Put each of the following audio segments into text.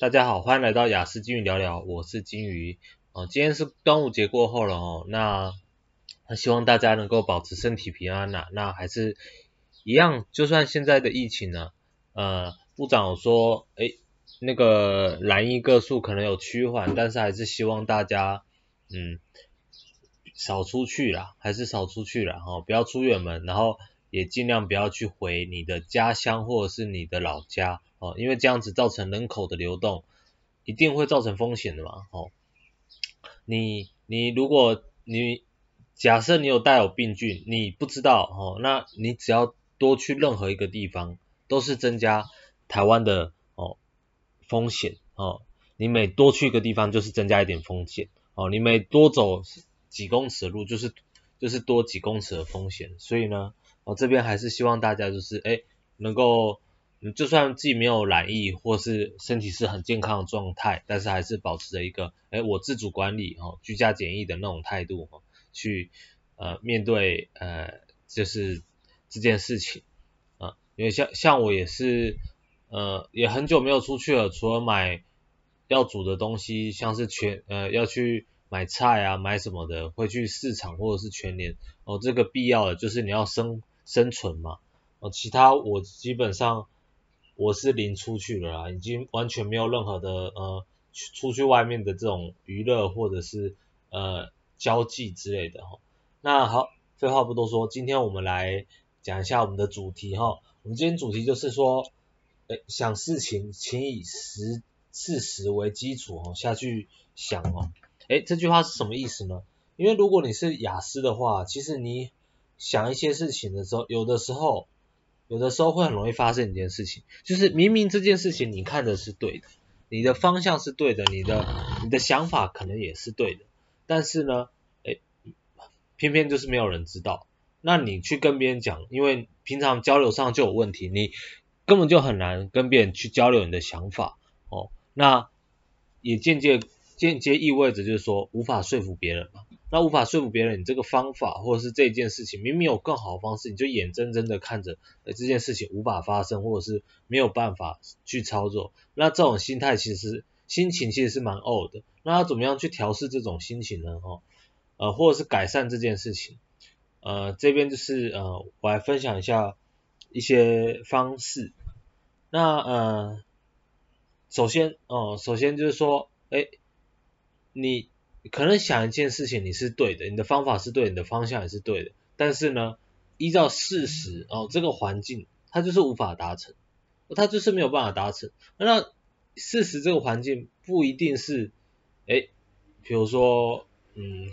大家好，欢迎来到雅斯金鱼聊聊，我是金鱼。哦，今天是端午节过后了哦，那希望大家能够保持身体平安呐、啊。那还是一样，就算现在的疫情呢，呃，部长说，哎，那个染疫个数可能有趋缓，但是还是希望大家，嗯，少出去啦，还是少出去啦，哈、哦，不要出远门，然后也尽量不要去回你的家乡或者是你的老家。哦，因为这样子造成人口的流动，一定会造成风险的嘛。哦，你你如果你假设你有带有病菌，你不知道哦，那你只要多去任何一个地方，都是增加台湾的哦风险哦。你每多去一个地方，就是增加一点风险哦。你每多走几公尺路，就是就是多几公尺的风险。所以呢，我这边还是希望大家就是哎能够。就算自己没有染疫，或是身体是很健康的状态，但是还是保持着一个，哎，我自主管理哦，居家检疫的那种态度哦，去呃面对呃就是这件事情啊，因为像像我也是呃也很久没有出去了，除了买要煮的东西，像是全呃要去买菜啊买什么的，会去市场或者是全联哦，这个必要的就是你要生生存嘛，哦，其他我基本上。我是零出去了啦，已经完全没有任何的呃出去外面的这种娱乐或者是呃交际之类的哈。那好，废话不多说，今天我们来讲一下我们的主题哈。我们今天主题就是说，诶想事情请以实事实为基础哦下去想哦。诶这句话是什么意思呢？因为如果你是雅思的话，其实你想一些事情的时候，有的时候。有的时候会很容易发生一件事情，就是明明这件事情你看的是对的，你的方向是对的，你的你的想法可能也是对的，但是呢，诶，偏偏就是没有人知道。那你去跟别人讲，因为平常交流上就有问题，你根本就很难跟别人去交流你的想法哦。那也间接间接意味着就是说无法说服别人嘛。那无法说服别人，你这个方法或者是这件事情明明有更好的方式，你就眼睁睁的看着，这件事情无法发生，或者是没有办法去操作。那这种心态其实心情其实是蛮呕的。那要怎么样去调试这种心情呢？哦，呃，或者是改善这件事情？呃，这边就是呃，我来分享一下一些方式。那呃，首先哦，首先就是说，哎，你。可能想一件事情你是对的，你的方法是对，你的方向也是对的，但是呢，依照事实哦，这个环境它就是无法达成，它就是没有办法达成。那事实这个环境不一定是，诶，比如说，嗯，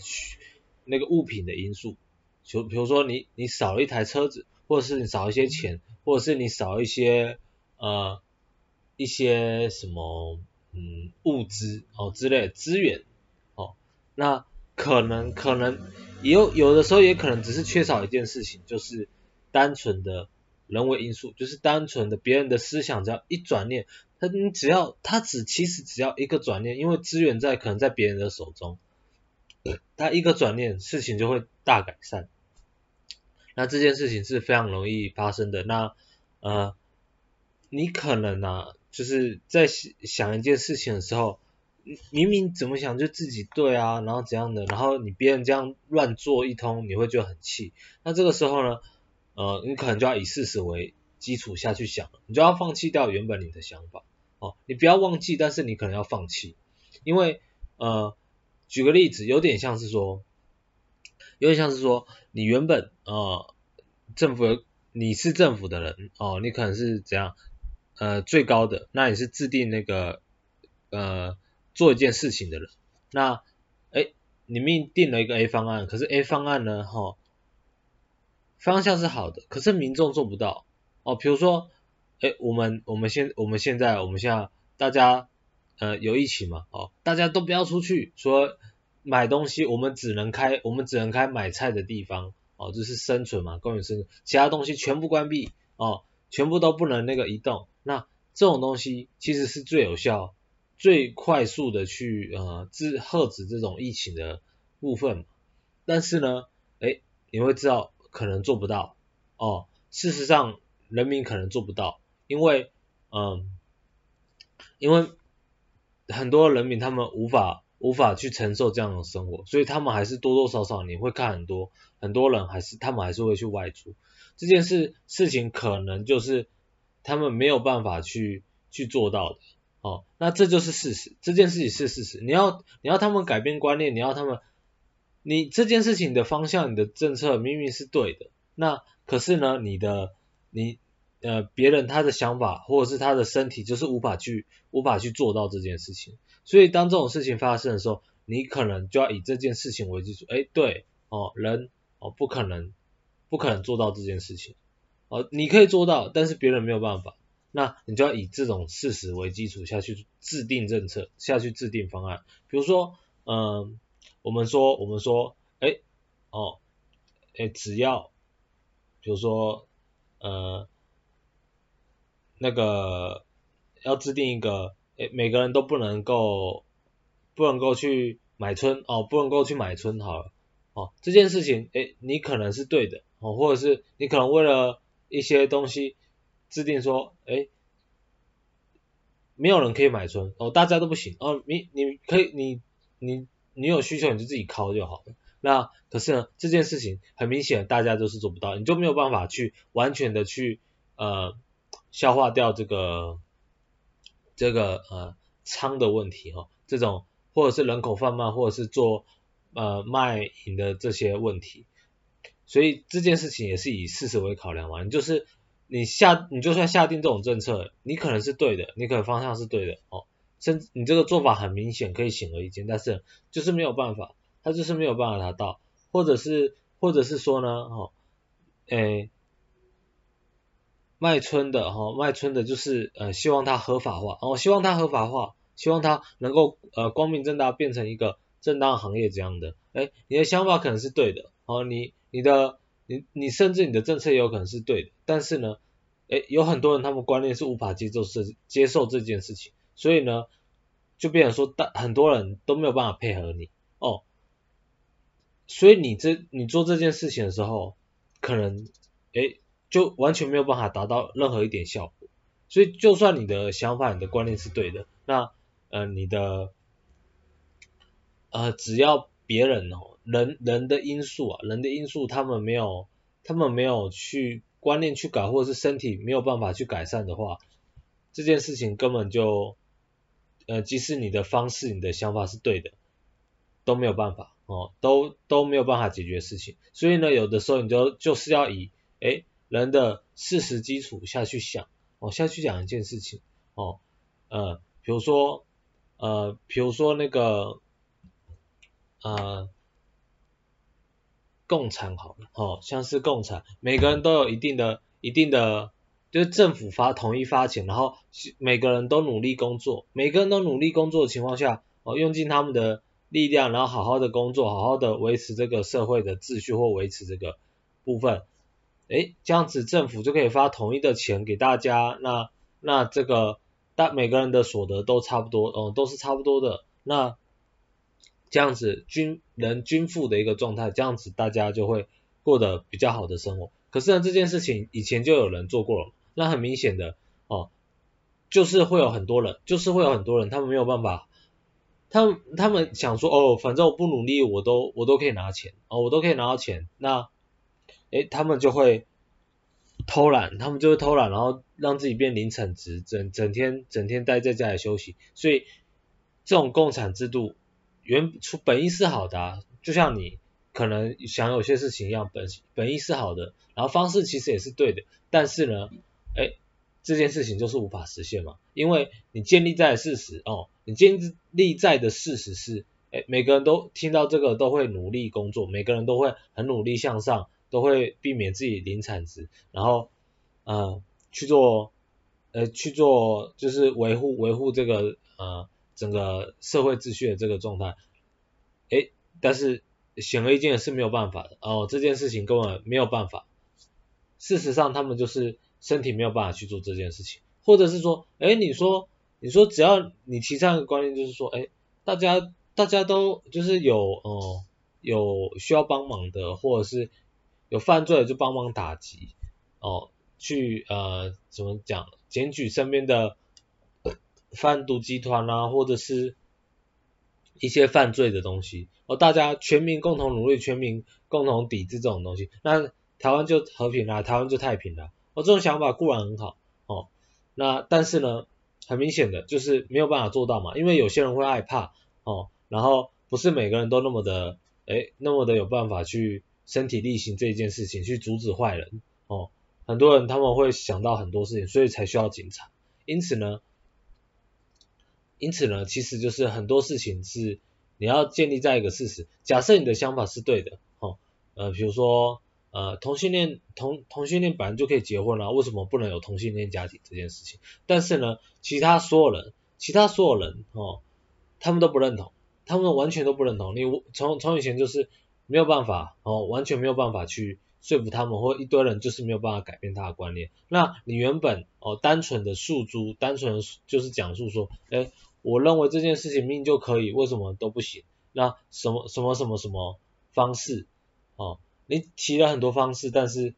那个物品的因素，就比如说你你少了一台车子，或者是你少一些钱，或者是你少一些呃一些什么嗯物资哦之类的资源。那可能可能有有的时候也可能只是缺少一件事情，就是单纯的人为因素，就是单纯的别人的思想只要一转念，他你只要他只其实只要一个转念，因为资源在可能在别人的手中，他一个转念事情就会大改善。那这件事情是非常容易发生的。那呃，你可能呢、啊，就是在想一件事情的时候。明明怎么想就自己对啊，然后怎样的，然后你别人这样乱做一通，你会觉得很气。那这个时候呢，呃，你可能就要以事实为基础下去想，你就要放弃掉原本你的想法。哦，你不要忘记，但是你可能要放弃，因为呃，举个例子，有点像是说，有点像是说，你原本呃，政府你是政府的人哦，你可能是怎样呃最高的，那你是制定那个呃。做一件事情的人，那，哎，你命定了一个 A 方案，可是 A 方案呢，哈、哦，方向是好的，可是民众做不到，哦，比如说，哎，我们我们现我们现在我们现在大家，呃，有疫情嘛，哦，大家都不要出去，说买东西，我们只能开我们只能开买菜的地方，哦，就是生存嘛，公共生存，其他东西全部关闭，哦，全部都不能那个移动，那这种东西其实是最有效。最快速的去呃治遏止这种疫情的部分，但是呢，诶，你会知道可能做不到。哦。事实上，人民可能做不到，因为嗯、因为很多人民他们无法无法去承受这样的生活，所以他们还是多多少少你会看很多很多人还是他们还是会去外出，这件事事情可能就是他们没有办法去去做到的，哦，那这就是事实，这件事情是事实，你要你要他们改变观念，你要他们，你这件事情的方向，你的政策明明是对的，那可是呢，你的你。呃，别人他的想法或者是他的身体就是无法去无法去做到这件事情，所以当这种事情发生的时候，你可能就要以这件事情为基础，哎，对，哦，人哦不可能不可能做到这件事情，哦，你可以做到，但是别人没有办法，那你就要以这种事实为基础下去制定政策，下去制定方案，比如说，嗯、我们说我们说，哎，哦，哎，只要，比如说，呃。那个要制定一个，哎，每个人都不能够不能够去买春哦，不能够去买春好了，哦，这件事情，哎，你可能是对的，哦，或者是你可能为了一些东西制定说，诶，没有人可以买春，哦，大家都不行，哦，你你可以，你你你有需求你就自己敲就好了，那可是呢，这件事情很明显大家都是做不到，你就没有办法去完全的去呃。消化掉这个这个呃仓的问题哈，这种或者是人口贩卖，或者是做呃卖淫的这些问题，所以这件事情也是以事实为考量嘛。你就是你下你就算下定这种政策，你可能是对的，你可能方向是对的哦，甚至你这个做法很明显可以显而易见，但是就是没有办法，他就是没有办法达到，或者是或者是说呢，哦，诶。卖春的哈，卖春的就是呃希望它合法化，哦，希望它合法化，希望它能够呃光明正大变成一个正当行业这样的，哎，你的想法可能是对的，哦，你你的你你甚至你的政策也有可能是对的，但是呢，哎，有很多人他们观念是无法接受是接受这件事情，所以呢，就变成说大很多人都没有办法配合你，哦，所以你这你做这件事情的时候，可能哎。就完全没有办法达到任何一点效果，所以就算你的想法、你的观念是对的，那呃你的呃只要别人哦人人的因素啊人的因素他们没有他们没有去观念去改，或者是身体没有办法去改善的话，这件事情根本就呃即使你的方式、你的想法是对的，都没有办法哦，都都没有办法解决事情。所以呢，有的时候你就就是要以诶人的事实基础下去想，哦，下去讲一件事情，哦，呃，比如说，呃，比如说那个，呃，共产好了，哦，像是共产，每个人都有一定的、一定的，就是政府发统一发钱，然后每个人都努力工作，每个人都努力工作的情况下，哦，用尽他们的力量，然后好好的工作，好好的维持这个社会的秩序或维持这个部分。诶，这样子政府就可以发统一的钱给大家，那那这个大每个人的所得都差不多，哦，都是差不多的，那这样子均人均富的一个状态，这样子大家就会过得比较好的生活。可是呢，这件事情以前就有人做过了，那很明显的哦，就是会有很多人，就是会有很多人，他们没有办法，他们他们想说，哦，反正我不努力，我都我都可以拿钱，哦，我都可以拿到钱，那。诶，他们就会偷懒，他们就会偷懒，然后让自己变零产值，整整天整天待在家里休息。所以这种共产制度原出本意是好的啊，就像你可能想有些事情一样，本本意是好的，然后方式其实也是对的，但是呢，诶，这件事情就是无法实现嘛，因为你建立在事实哦，你建立在的事实是，诶，每个人都听到这个都会努力工作，每个人都会很努力向上。都会避免自己零产值，然后呃去做呃去做就是维护维护这个呃整个社会秩序的这个状态，诶，但是显而易见是没有办法的哦，这件事情根本没有办法。事实上他们就是身体没有办法去做这件事情，或者是说，诶，你说你说只要你提倡一个观念就是说，诶，大家大家都就是有哦、有需要帮忙的，或者是。有犯罪的就帮忙打击，哦，去呃怎么讲，检举身边的贩毒集团啊，或者是一些犯罪的东西，哦，大家全民共同努力，全民共同抵制这种东西，那台湾就和平了，台湾就太平了。哦，这种想法固然很好，哦，那但是呢，很明显的就是没有办法做到嘛，因为有些人会害怕，哦，然后不是每个人都那么的，哎，那么的有办法去身体力行这一件事情，去阻止坏人，哦，很多人他们会想到很多事情，所以才需要警察。因此呢。因此呢，其实就是很多事情是你要建立在一个事实，假设你的想法是对的，哦，呃，比如说，呃，同性恋同同性恋本来就可以结婚了，为什么不能有同性恋家庭这件事情？但是呢，其他所有人，其他所有人，哦，他们都不认同，他们完全都不认同。你从从以前就是没有办法，哦，完全没有办法去说服他们，或一堆人就是没有办法改变他的观念。那你原本哦，单纯的诉诸，单纯的就是讲述说，诶我认为这件事情命就可以，为什么都不行？那什么什么什么什么方式？哦，你提了很多方式，但是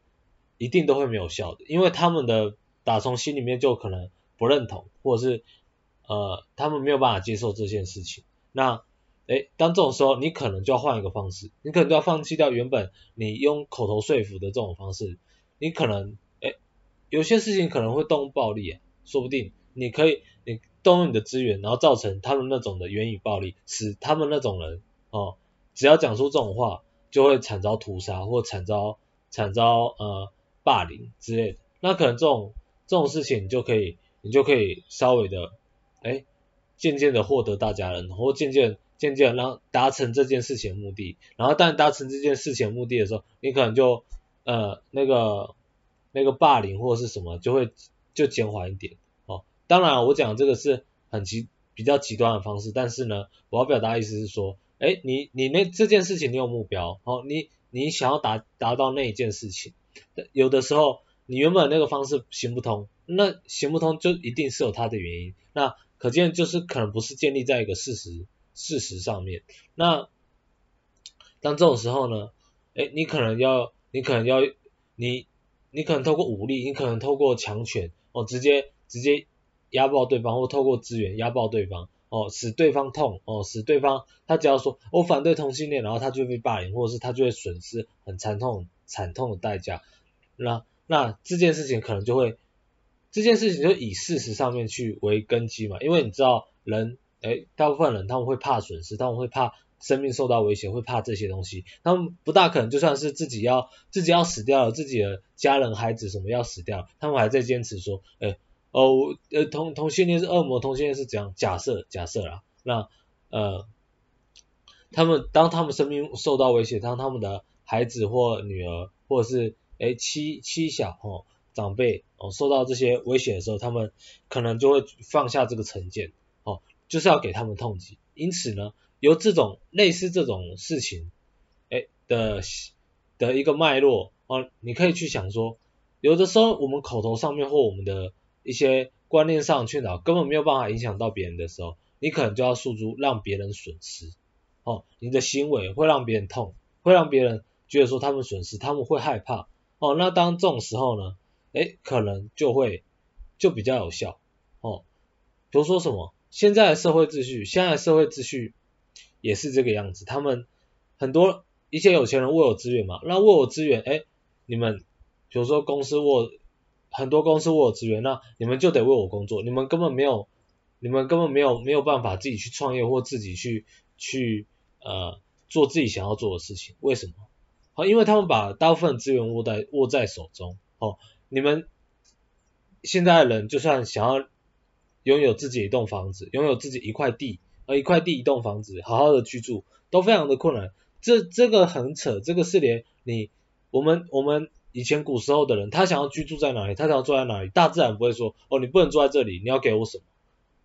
一定都会没有效的，因为他们的打从心里面就可能不认同，或者是呃他们没有办法接受这件事情。那诶，当这种时候，你可能就要换一个方式，你可能就要放弃掉原本你用口头说服的这种方式，你可能诶有些事情可能会动用暴力，说不定你可以。动用你的资源，然后造成他们那种的言语暴力，使他们那种人哦，只要讲出这种话，就会惨遭屠杀或惨遭惨遭呃霸凌之类的。那可能这种这种事情，你就可以你就可以稍微的哎，渐渐的获得大家人，或渐渐渐渐的让达成这件事情的目的。然后，当达成这件事情的目的的时候，你可能就呃那个那个霸凌或者是什么，就会就减缓一点。当然，我讲这个是很极比较极端的方式，但是呢，我要表达的意思是说，哎，你你那这件事情你有目标，哦，你你想要达达到那一件事情，有的时候你原本那个方式行不通，那行不通就一定是有它的原因，那可见就是可能不是建立在一个事实事实上面，那当这种时候呢，哎，你可能要你可能要你你可能透过武力，你可能透过强权，哦，直接直接。压爆对方，或透过资源压爆对方，哦，使对方痛，哦，使对方他只要说我反对同性恋，然后他就被霸凌，或者是他就会损失很惨痛、惨痛的代价。那那这件事情可能就会，这件事情就以事实上面去为根基嘛，因为你知道人，诶，大部分人他们会怕损失，他们会怕生命受到威胁，会怕这些东西，他们不大可能就算是自己要自己要死掉了，自己的家人、孩子什么要死掉，他们还在坚持说，诶。哦，呃，同同性恋是恶魔，同性恋是怎样？假设假设啦，那呃，他们当他们生命受到威胁，当他们的孩子或女儿或者是诶妻妻小哦长辈哦受到这些威胁的时候，他们可能就会放下这个成见哦，就是要给他们痛击。因此呢，由这种类似这种事情诶的的一个脉络哦，你可以去想说，有的时候我们口头上面或我们的一些观念上劝导根本没有办法影响到别人的时候，你可能就要诉诸让别人损失，哦，你的行为会让别人痛，会让别人觉得说他们损失，他们会害怕，哦，那当这种时候呢，诶，可能就会就比较有效，哦，比如说什么，现在的社会秩序，现在的社会秩序也是这个样子，他们很多一些有钱人握有资源嘛，那握有资源，诶，你们比如说公司握。很多公司握有资源，那你们就得为我工作，你们根本没有，你们根本没有没有办法自己去创业或自己去去呃做自己想要做的事情，为什么？好，因为他们把大部分资源握在握在手中。哦，你们现在的人就算想要拥有自己一栋房子，拥有自己一块地，呃一块地一栋房子，好好的居住，都非常的困难。这这个很扯，这个是连你我们我们。以前古时候的人，他想要居住在哪里，他想要住在哪里，大自然不会说，哦，你不能住在这里，你要给我什么？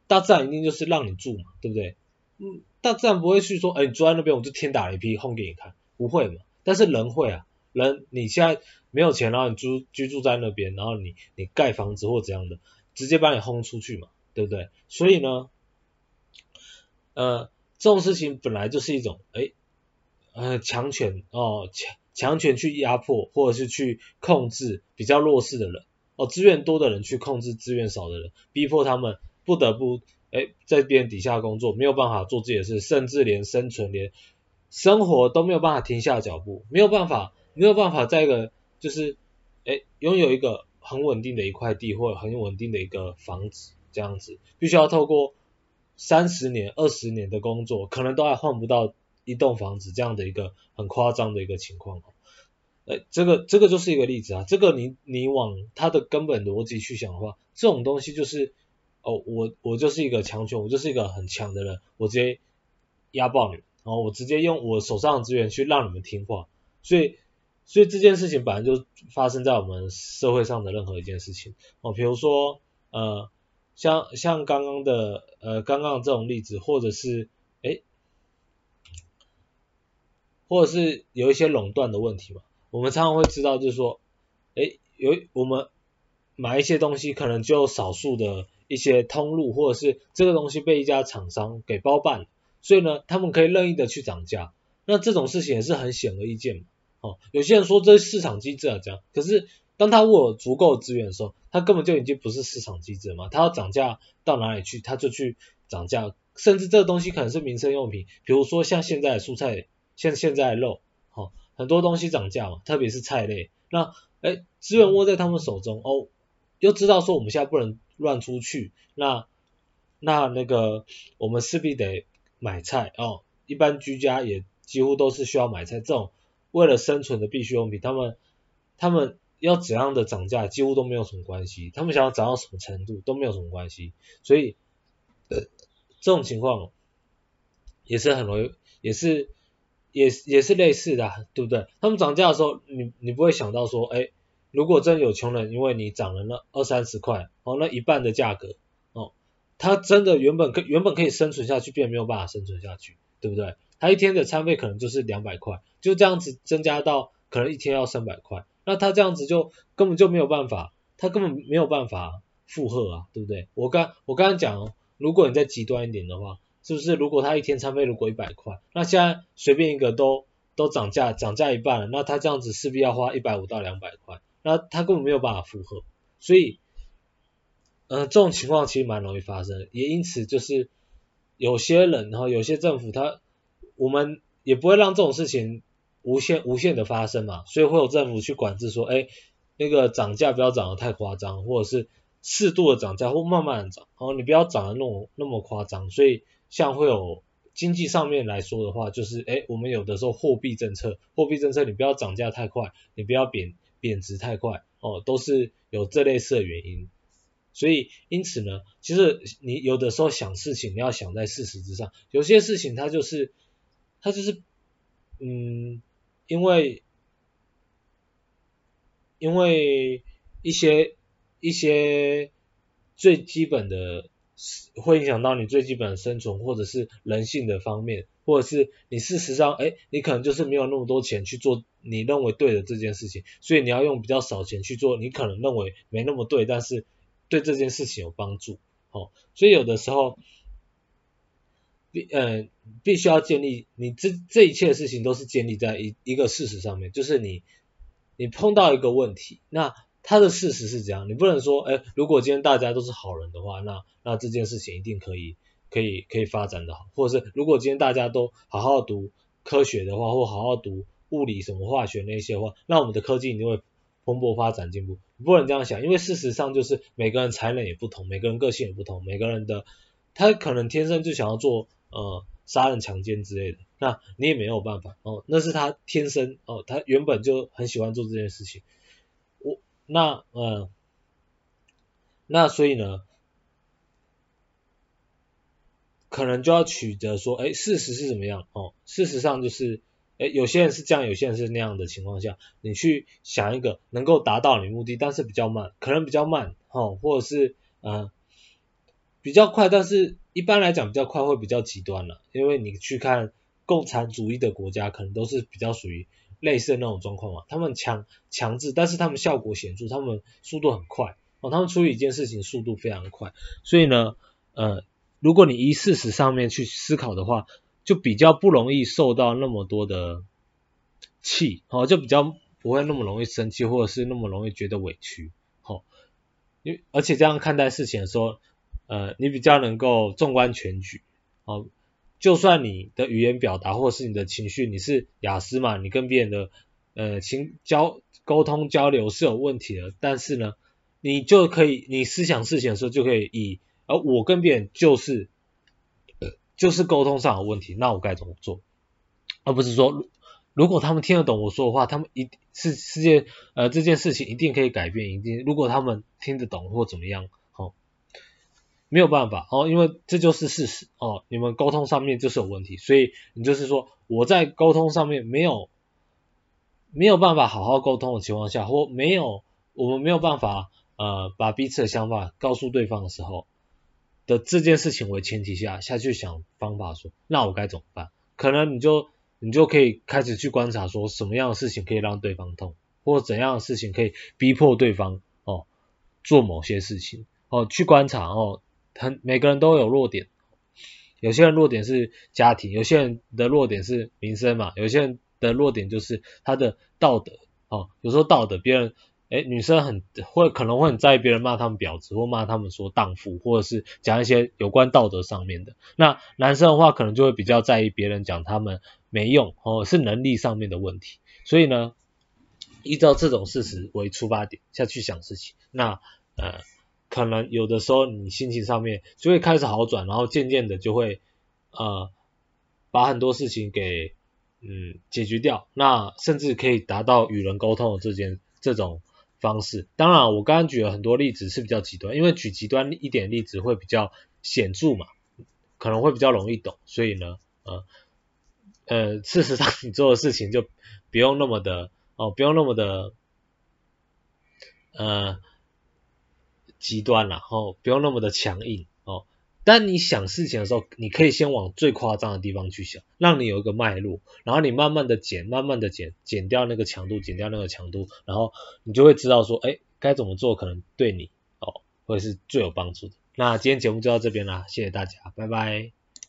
大自然一定就是让你住嘛，对不对？嗯，大自然不会去说，哎，你住在那边，我就天打雷劈，轰给你看，不会嘛？但是人会啊，人你现在没有钱，然后你住居住在那边，然后你你盖房子或怎样的，直接把你轰出去嘛，对不对？所以呢，呃，这种事情本来就是一种，哎，呃，强权哦，强。强权去压迫，或者是去控制比较弱势的人，哦，资源多的人去控制资源少的人，逼迫他们不得不哎，在别人底下工作，没有办法做自己的事，甚至连生存、连生活都没有办法停下脚步，没有办法，没有办法在一个就是哎拥有一个很稳定的一块地或者很稳定的一个房子这样子，必须要透过三十年、二十年的工作，可能都还换不到一栋房子这样的一个很夸张的一个情况。哎，这个这个就是一个例子啊，这个你你往它的根本逻辑去想的话，这种东西就是，哦，我我就是一个强权，我就是一个很强的人，我直接压爆你，然后我直接用我手上的资源去让你们听话，所以所以这件事情本来就发生在我们社会上的任何一件事情，哦，比如说呃，像像刚刚的呃刚刚这种例子，或者是哎，或者是有一些垄断的问题嘛。我们常常会知道，就是说，哎，有我们买一些东西，可能就少数的一些通路，或者是这个东西被一家厂商给包办，所以呢，他们可以任意的去涨价。那这种事情也是很显而易见嘛。哦，有些人说这是市场机制啊，这样，可是当他握有足够资源的时候，他根本就已经不是市场机制了嘛。他要涨价到哪里去，他就去涨价。甚至这个东西可能是民生用品，比如说像现在的蔬菜，像现在的肉。很多东西涨价嘛，特别是菜类。那，哎，资源握在他们手中哦，又知道说我们现在不能乱出去，那，那那个我们势必得买菜哦。一般居家也几乎都是需要买菜，这种为了生存的必需用品，他们他们要怎样的涨价几乎都没有什么关系，他们想要涨到什么程度都没有什么关系。所以，呃，这种情况也是很容易，也是。也也是类似的，对不对？他们涨价的时候，你你不会想到说，哎，如果真有穷人，因为你涨了那二三十块，哦，那一半的价格，哦，他真的原本可原本可以生存下去，变没有办法生存下去，对不对？他一天的餐费可能就是两百块，就这样子增加到可能一天要三百块，那他这样子就根本就没有办法，他根本没有办法负荷啊，对不对？我刚我刚刚讲哦，如果你再极端一点的话。是不是？如果他一天餐费如果一百块，那现在随便一个都都涨价，涨价一半了，那他这样子势必要花一百五到两百块，那他根本没有办法负荷，所以，呃，这种情况其实蛮容易发生，也因此就是有些人，然后有些政府他，我们也不会让这种事情无限无限的发生嘛，所以会有政府去管制说，哎，那个涨价不要涨得太夸张，或者是适度的涨价或慢慢的涨，然后你不要涨得那么那么夸张，所以。像会有经济上面来说的话，就是哎，我们有的时候货币政策，货币政策你不要涨价太快，你不要贬贬值太快，哦，都是有这类似的原因。所以因此呢，其实你有的时候想事情，你要想在事实之上，有些事情它就是它就是嗯，因为因为一些一些最基本的。会影响到你最基本的生存，或者是人性的方面，或者是你事实上，哎，你可能就是没有那么多钱去做你认为对的这件事情，所以你要用比较少钱去做你可能认为没那么对，但是对这件事情有帮助，哦，所以有的时候必嗯、呃、必须要建立你这这一切的事情都是建立在一一个事实上面，就是你你碰到一个问题，那。他的事实是这样，你不能说，哎，如果今天大家都是好人的话，那那这件事情一定可以可以可以发展的好，或者是如果今天大家都好好读科学的话，或好好读物理什么化学那些话，那我们的科技一定会蓬勃发展进步。你不能这样想，因为事实上就是每个人才能也不同，每个人个性也不同，每个人的他可能天生就想要做呃杀人强奸之类的，那你也没有办法哦，那是他天生哦，他原本就很喜欢做这件事情。那嗯，那所以呢，可能就要取得说，哎，事实是怎么样？哦，事实上就是，哎，有些人是这样，有些人是那样的情况下，你去想一个能够达到你目的，但是比较慢，可能比较慢，哦，或者是嗯，比较快，但是一般来讲比较快会比较极端了，因为你去看共产主义的国家，可能都是比较属于。类似那种状况嘛，他们强强制，但是他们效果显著，他们速度很快哦，他们处理一件事情速度非常快，所以呢，呃，如果你以事实上面去思考的话，就比较不容易受到那么多的气，哦，就比较不会那么容易生气，或者是那么容易觉得委屈，哦，因而且这样看待事情的时候，呃，你比较能够纵观全局，哦，就算你的语言表达或是你的情绪，你是雅思嘛，你跟别人的呃情交沟通交流是有问题的，但是呢，你就可以，你思想事情的时候就可以以，而我跟别人就是，就是沟通上有问题，那我该怎么做？而不是说。如果他们听得懂我说的话，他们一是世界呃这件事情一定可以改变，一定如果他们听得懂或怎么样，没有办法哦，因为这就是事实哦，你们沟通上面就是有问题，所以你就是说我在沟通上面没有没有办法好好沟通的情况下，或没有我们没有办法呃把彼此的想法告诉对方的时候的这件事情为前提下下去想方法说，那我该怎么办？可能你就。你就可以开始去观察，说什么样的事情可以让对方痛，或怎样的事情可以逼迫对方哦做某些事情哦，去观察哦，很每个人都有弱点，有些人弱点是家庭，有些人的弱点是名声嘛，有些人的弱点就是他的道德哦，有时候道德别人。诶，女生很会可能会很在意别人骂他们婊子，或骂他们说荡妇，或者是讲一些有关道德上面的。那男生的话，可能就会比较在意别人讲他们没用，哦，是能力上面的问题。所以呢，依照这种事实为出发点下去想事情，那呃，可能有的时候你心情上面就会开始好转，然后渐渐的就会呃，把很多事情给嗯解决掉，那甚至可以达到与人沟通的这件这种。方式，当然我刚刚举了很多例子是比较极端，因为举极端一点例子会比较显著嘛，可能会比较容易懂，所以呢，呃，呃，事实上你做的事情就不用那么的哦，不用那么的呃极端了，然后不用那么的强硬。哦。但你想事情的时候，你可以先往最夸张的地方去想，让你有一个脉络，然后你慢慢的减，慢慢的减，减掉那个强度，减掉那个强度，然后你就会知道说，哎，该怎么做可能对你哦会是最有帮助的。那今天节目就到这边啦，谢谢大家，拜拜。